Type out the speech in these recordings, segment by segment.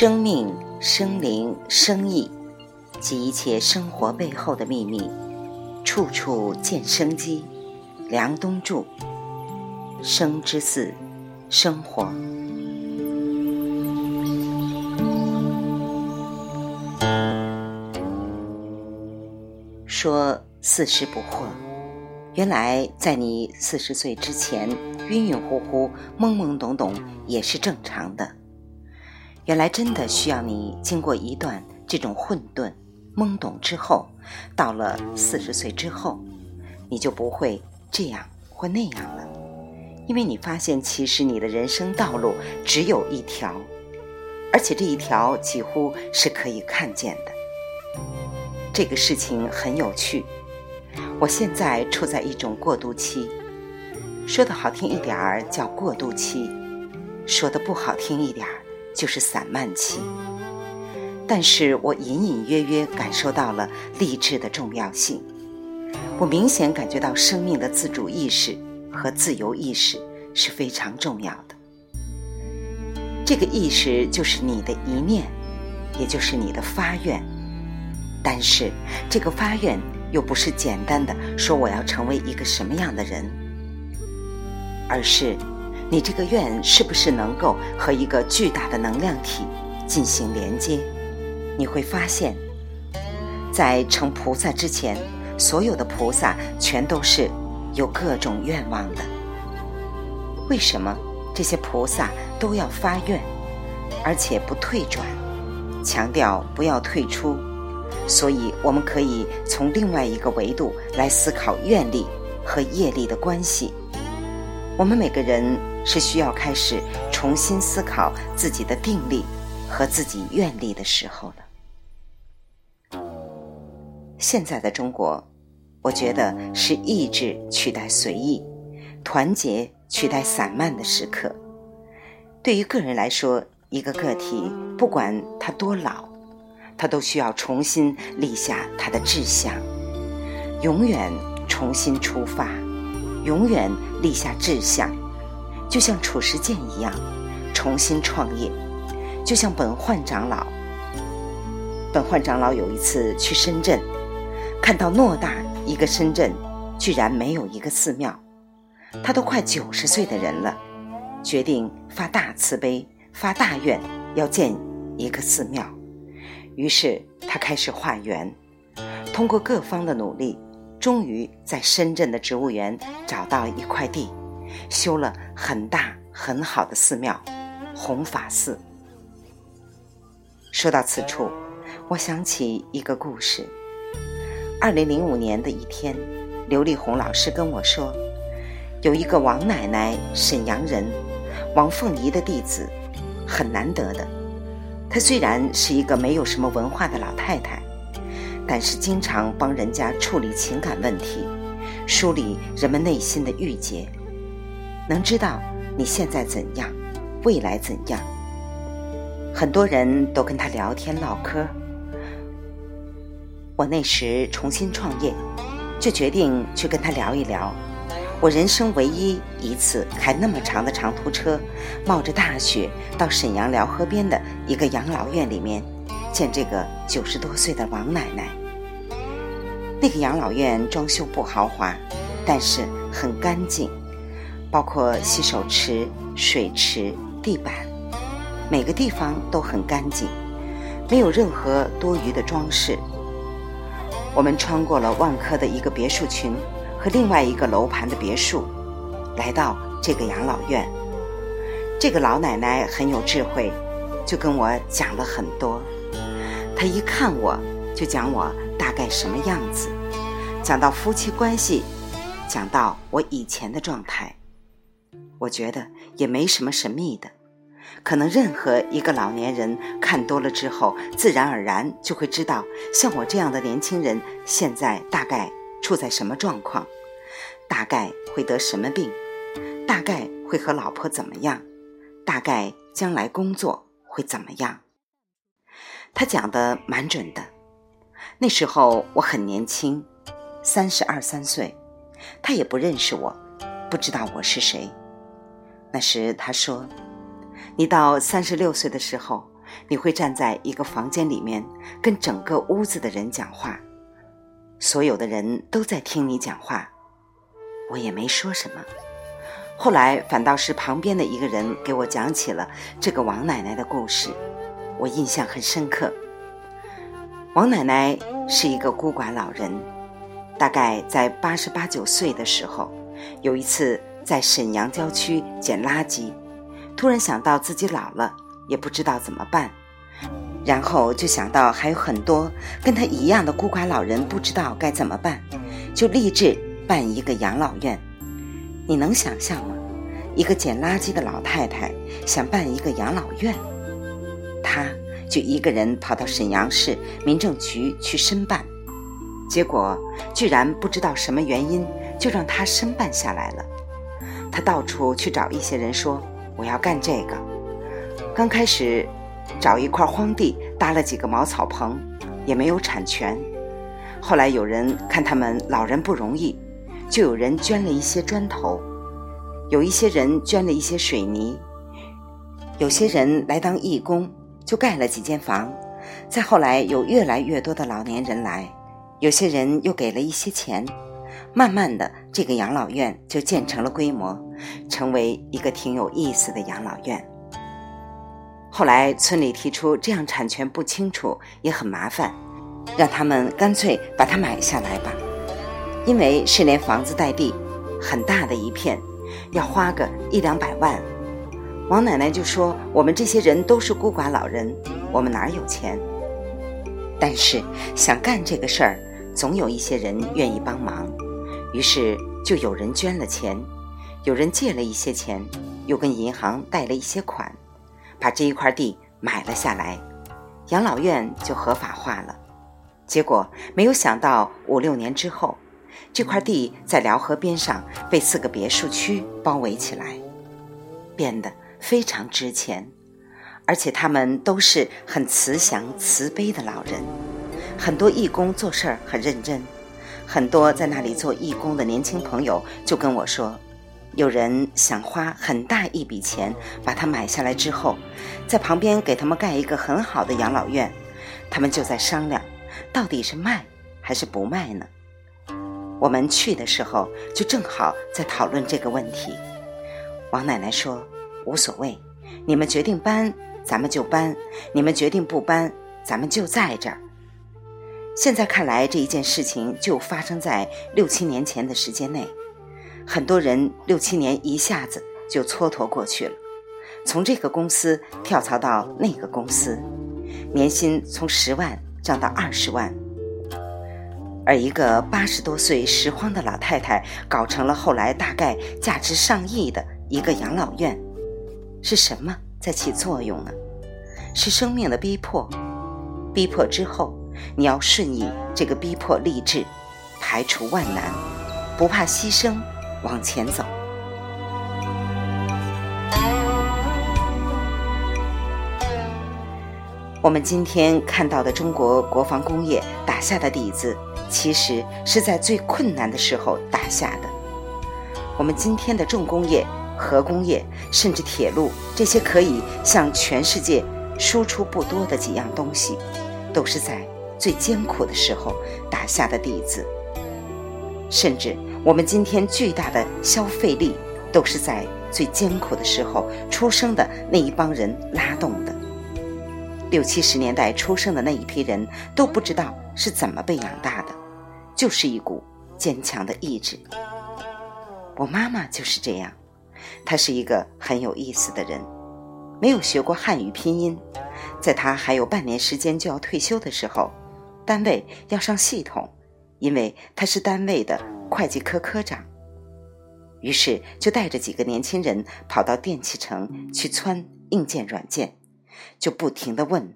生命、生灵、生意及一切生活背后的秘密，处处见生机。梁冬著，生之四，生活。说四十不惑，原来在你四十岁之前，晕晕乎乎、懵懵懂懂也是正常的。原来真的需要你经过一段这种混沌、懵懂之后，到了四十岁之后，你就不会这样或那样了，因为你发现其实你的人生道路只有一条，而且这一条几乎是可以看见的。这个事情很有趣，我现在处在一种过渡期，说的好听一点儿叫过渡期，说的不好听一点儿就是散漫期。但是我隐隐约约感受到了励志的重要性，我明显感觉到生命的自主意识和自由意识是非常重要的。这个意识就是你的一念，也就是你的发愿。但是，这个发愿又不是简单的说我要成为一个什么样的人，而是你这个愿是不是能够和一个巨大的能量体进行连接？你会发现，在成菩萨之前，所有的菩萨全都是有各种愿望的。为什么这些菩萨都要发愿，而且不退转，强调不要退出？所以，我们可以从另外一个维度来思考愿力和业力的关系。我们每个人是需要开始重新思考自己的定力和自己愿力的时候了。现在的中国，我觉得是意志取代随意，团结取代散漫的时刻。对于个人来说，一个个体，不管他多老。他都需要重新立下他的志向，永远重新出发，永远立下志向，就像褚时健一样，重新创业，就像本焕长老。本焕长老有一次去深圳，看到偌大一个深圳，居然没有一个寺庙，他都快九十岁的人了，决定发大慈悲，发大愿，要建一个寺庙。于是他开始化缘，通过各方的努力，终于在深圳的植物园找到一块地，修了很大很好的寺庙——弘法寺。说到此处，我想起一个故事。二零零五年的一天，刘丽红老师跟我说，有一个王奶奶，沈阳人，王凤仪的弟子，很难得的。她虽然是一个没有什么文化的老太太，但是经常帮人家处理情感问题，梳理人们内心的郁结，能知道你现在怎样，未来怎样。很多人都跟他聊天唠嗑。我那时重新创业，就决定去跟他聊一聊。我人生唯一一次开那么长的长途车，冒着大雪到沈阳辽河边的一个养老院里面，见这个九十多岁的王奶奶。那个养老院装修不豪华，但是很干净，包括洗手池、水池、地板，每个地方都很干净，没有任何多余的装饰。我们穿过了万科的一个别墅群。和另外一个楼盘的别墅，来到这个养老院。这个老奶奶很有智慧，就跟我讲了很多。她一看我就讲我大概什么样子，讲到夫妻关系，讲到我以前的状态。我觉得也没什么神秘的，可能任何一个老年人看多了之后，自然而然就会知道，像我这样的年轻人现在大概。处在什么状况？大概会得什么病？大概会和老婆怎么样？大概将来工作会怎么样？他讲的蛮准的。那时候我很年轻，三十二三岁，他也不认识我，不知道我是谁。那时他说：“你到三十六岁的时候，你会站在一个房间里面，跟整个屋子的人讲话，所有的人都在听你讲话，我也没说什么。后来反倒是旁边的一个人给我讲起了这个王奶奶的故事，我印象很深刻。王奶奶是一个孤寡老人，大概在八十八九岁的时候，有一次在沈阳郊区捡垃圾，突然想到自己老了。也不知道怎么办，然后就想到还有很多跟他一样的孤寡老人，不知道该怎么办，就立志办一个养老院。你能想象吗？一个捡垃圾的老太太想办一个养老院，她就一个人跑到沈阳市民政局去申办，结果居然不知道什么原因，就让她申办下来了。他到处去找一些人说：“我要干这个。”刚开始找一块荒地搭了几个茅草棚，也没有产权。后来有人看他们老人不容易，就有人捐了一些砖头，有一些人捐了一些水泥，有些人来当义工，就盖了几间房。再后来有越来越多的老年人来，有些人又给了一些钱，慢慢的这个养老院就建成了规模，成为一个挺有意思的养老院。后来村里提出这样产权不清楚也很麻烦，让他们干脆把它买下来吧，因为是连房子带地，很大的一片，要花个一两百万。王奶奶就说：“我们这些人都是孤寡老人，我们哪有钱？但是想干这个事儿，总有一些人愿意帮忙。于是就有人捐了钱，有人借了一些钱，又跟银行贷了一些款。”把这一块地买了下来，养老院就合法化了。结果没有想到，五六年之后，这块地在辽河边上被四个别墅区包围起来，变得非常值钱。而且他们都是很慈祥慈悲的老人，很多义工做事儿很认真。很多在那里做义工的年轻朋友就跟我说。有人想花很大一笔钱把它买下来之后，在旁边给他们盖一个很好的养老院，他们就在商量，到底是卖还是不卖呢？我们去的时候就正好在讨论这个问题。王奶奶说：“无所谓，你们决定搬，咱们就搬；你们决定不搬，咱们就在这儿。”现在看来，这一件事情就发生在六七年前的时间内。很多人六七年一下子就蹉跎过去了，从这个公司跳槽到那个公司，年薪从十万涨到二十万，而一个八十多岁拾荒的老太太搞成了后来大概价值上亿的一个养老院，是什么在起作用呢？是生命的逼迫，逼迫之后你要顺应这个逼迫，励志排除万难，不怕牺牲。往前走。我们今天看到的中国国防工业打下的底子，其实是在最困难的时候打下的。我们今天的重工业、核工业，甚至铁路这些可以向全世界输出不多的几样东西，都是在最艰苦的时候打下的底子，甚至。我们今天巨大的消费力，都是在最艰苦的时候出生的那一帮人拉动的。六七十年代出生的那一批人都不知道是怎么被养大的，就是一股坚强的意志。我妈妈就是这样，她是一个很有意思的人，没有学过汉语拼音，在她还有半年时间就要退休的时候，单位要上系统，因为他是单位的。会计科科长，于是就带着几个年轻人跑到电器城去穿硬件软件，就不停的问，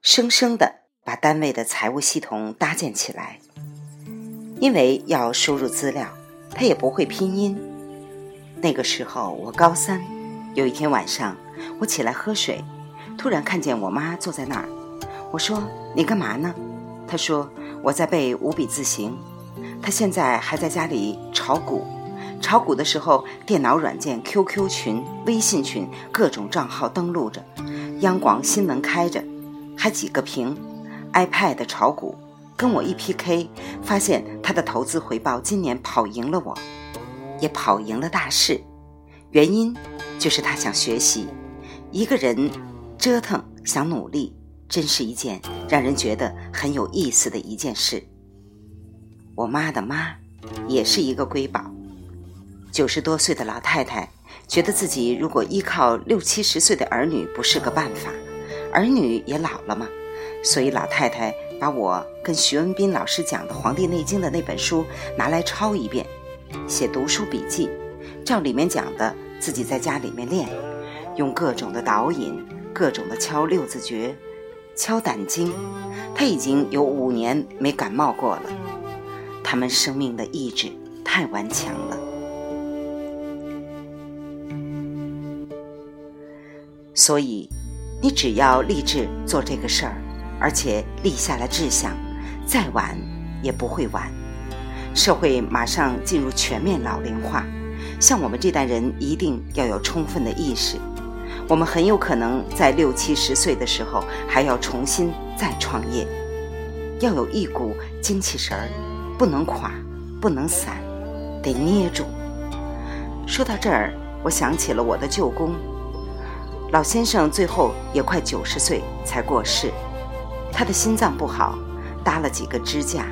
生生的把单位的财务系统搭建起来。因为要输入资料，他也不会拼音。那个时候我高三，有一天晚上，我起来喝水，突然看见我妈坐在那儿。我说：“你干嘛呢？”他说：“我在背五笔字形。”他现在还在家里炒股，炒股的时候，电脑软件、QQ 群、微信群各种账号登录着，央广新闻开着，还几个屏，iPad 炒股，跟我一 PK，发现他的投资回报今年跑赢了我，也跑赢了大市。原因就是他想学习，一个人折腾想努力，真是一件让人觉得很有意思的一件事。我妈的妈也是一个瑰宝，九十多岁的老太太，觉得自己如果依靠六七十岁的儿女不是个办法，儿女也老了嘛，所以老太太把我跟徐文斌老师讲的《黄帝内经》的那本书拿来抄一遍，写读书笔记，照里面讲的。自己在家里面练，用各种的导引，各种的敲六字诀，敲胆经。他已经有五年没感冒过了。他们生命的意志太顽强了。所以，你只要立志做这个事儿，而且立下了志向，再晚也不会晚。社会马上进入全面老龄化。像我们这代人一定要有充分的意识，我们很有可能在六七十岁的时候还要重新再创业，要有一股精气神儿，不能垮，不能散，得捏住。说到这儿，我想起了我的舅公，老先生最后也快九十岁才过世，他的心脏不好，搭了几个支架，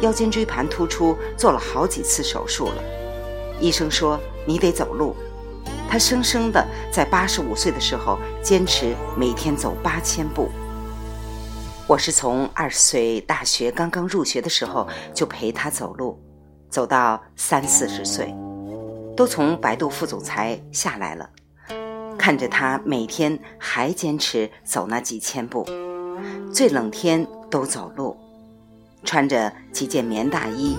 腰间椎盘突出，做了好几次手术了。医生说：“你得走路。”他生生的在八十五岁的时候坚持每天走八千步。我是从二十岁大学刚刚入学的时候就陪他走路，走到三四十岁，都从百度副总裁下来了，看着他每天还坚持走那几千步，最冷天都走路，穿着几件棉大衣，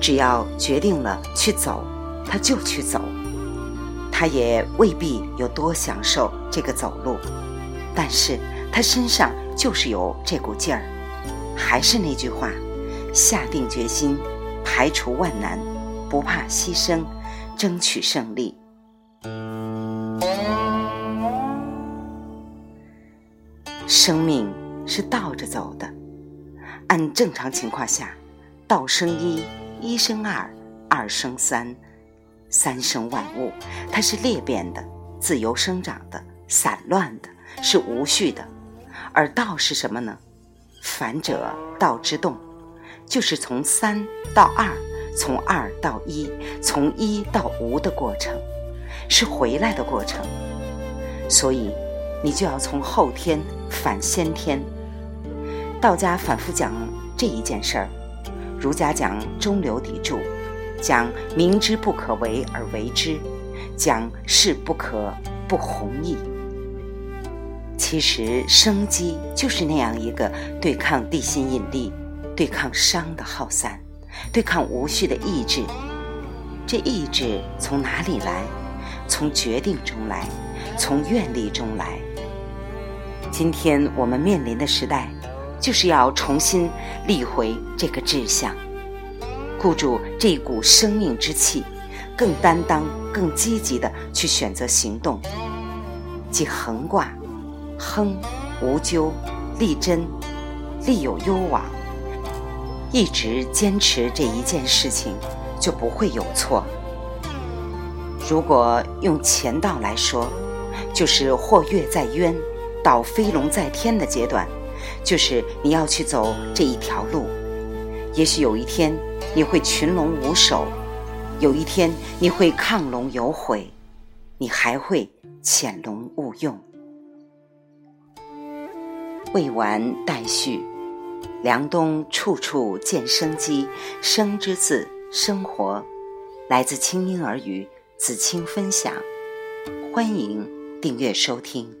只要决定了去走。他就去走，他也未必有多享受这个走路，但是他身上就是有这股劲儿。还是那句话，下定决心，排除万难，不怕牺牲，争取胜利。生命是倒着走的，按正常情况下，道生一，一生二，二生三。三生万物，它是裂变的、自由生长的、散乱的，是无序的。而道是什么呢？反者道之动，就是从三到二，从二到一，从一到无的过程，是回来的过程。所以，你就要从后天反先天。道家反复讲这一件事儿，儒家讲中流砥柱。讲明知不可为而为之，讲事不可不弘毅。其实生机就是那样一个对抗地心引力、对抗伤的耗散、对抗无序的意志。这意志从哪里来？从决定中来，从愿力中来。今天我们面临的时代，就是要重新立回这个志向。固住这一股生命之气，更担当、更积极的去选择行动，即横挂、亨、无咎、立真、立有攸往，一直坚持这一件事情，就不会有错。如果用乾道来说，就是或跃在渊，到飞龙在天的阶段，就是你要去走这一条路。也许有一天。你会群龙无首，有一天你会亢龙有悔，你还会潜龙勿用。未完待续，梁冬处处见生机，生之字，生活，来自清音儿语子清分享，欢迎订阅收听。